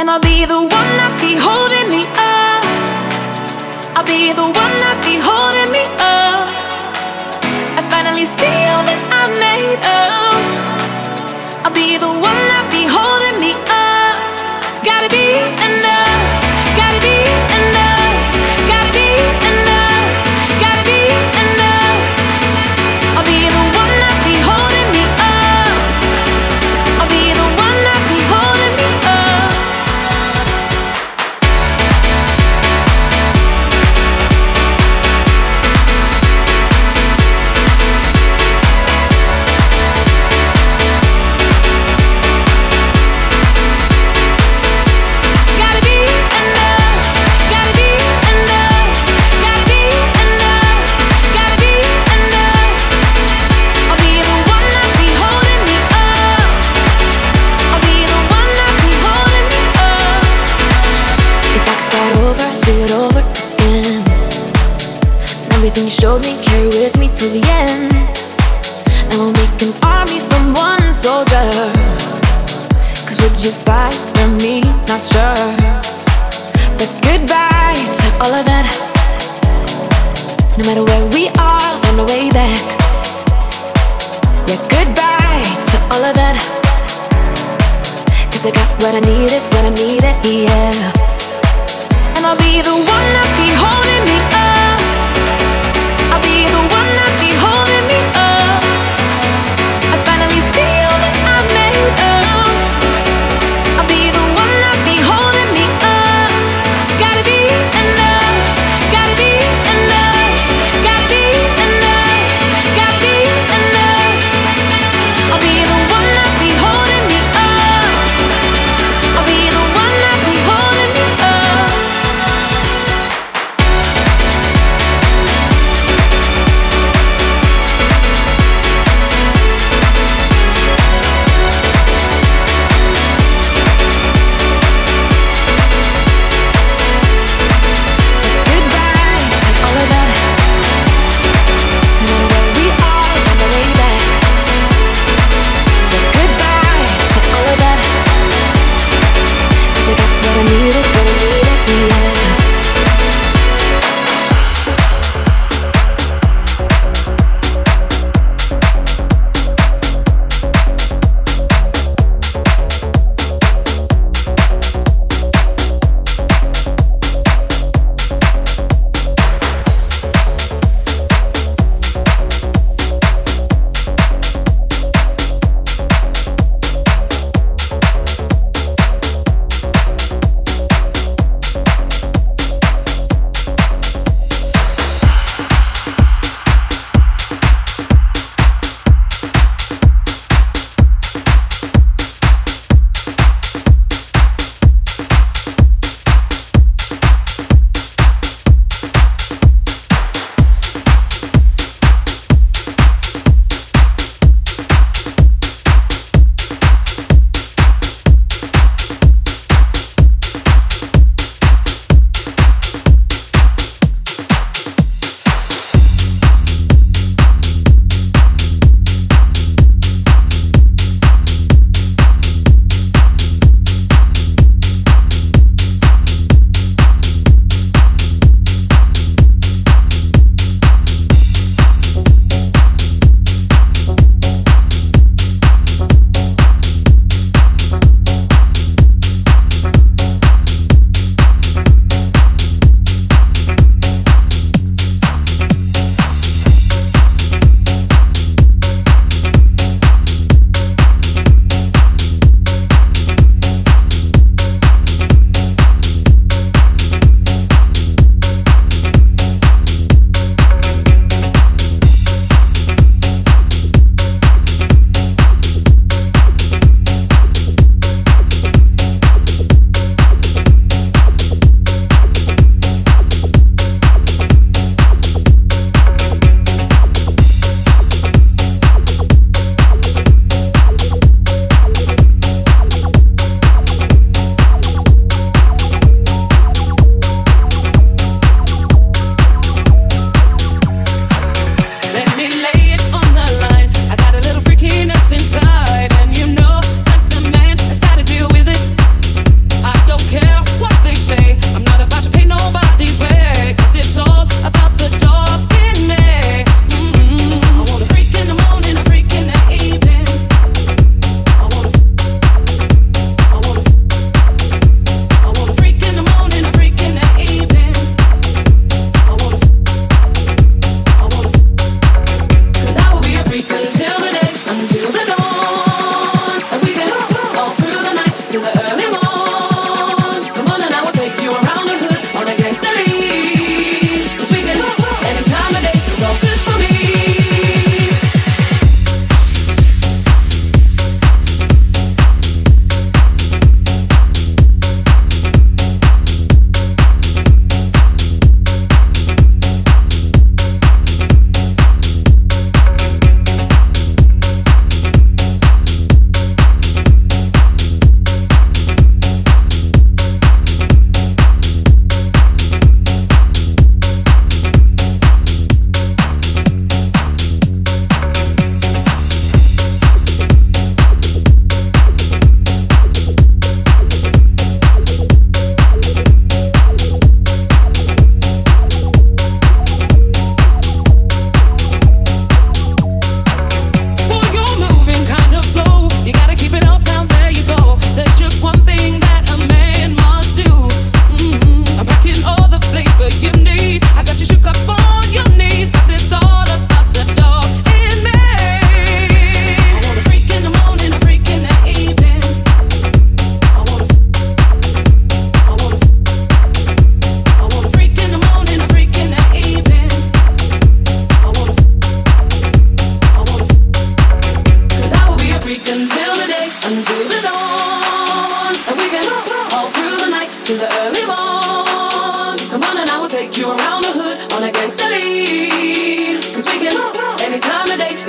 And I'll be the one that be holding me up. I'll be the one that be holding me up. I finally see all that I made of. I'll be the one that be holding me up. Gotta be enough. I need what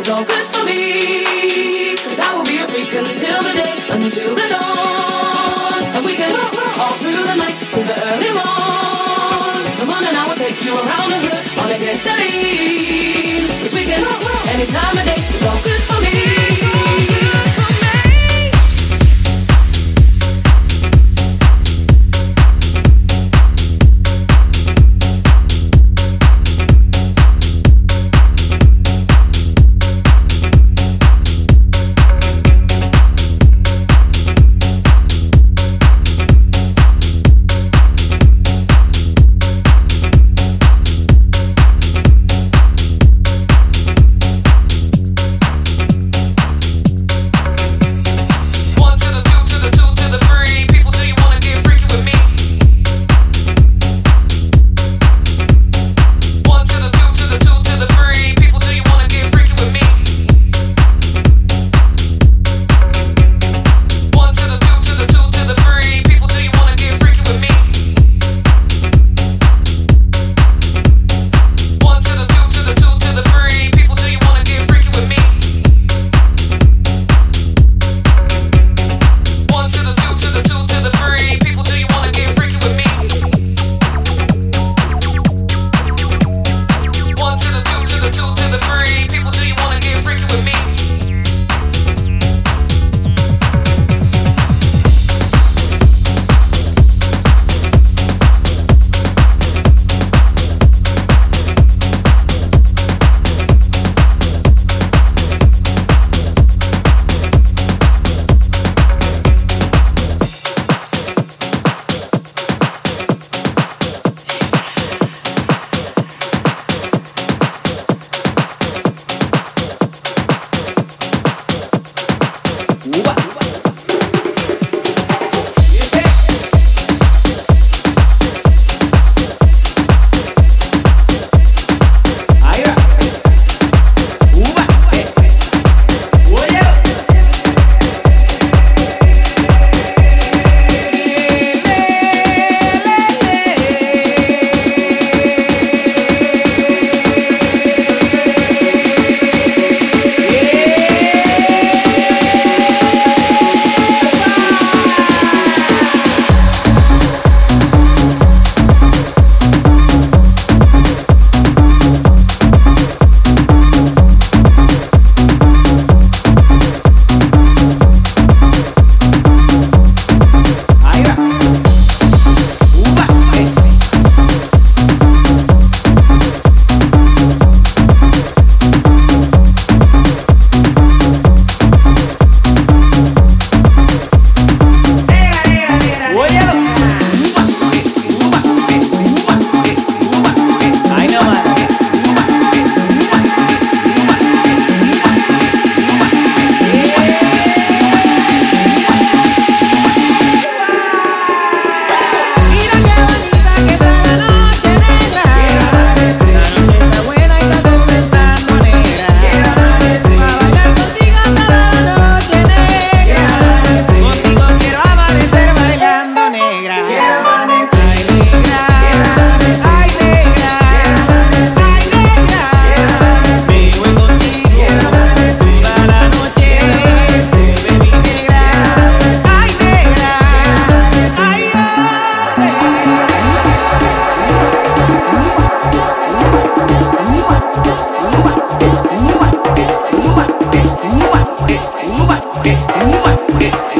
go.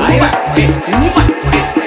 La noche, mi negra,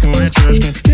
time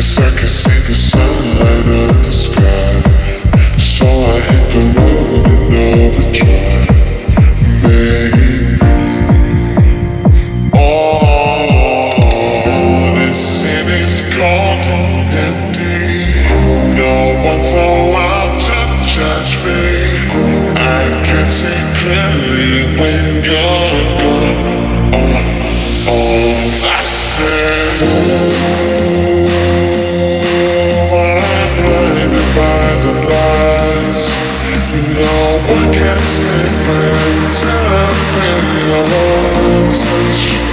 I can see the sunlight up the sky. So I hit the road in overdrive. This and No one's to judge me. I can see clearly when you're gone. We can't sleep and I feel your.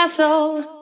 castle.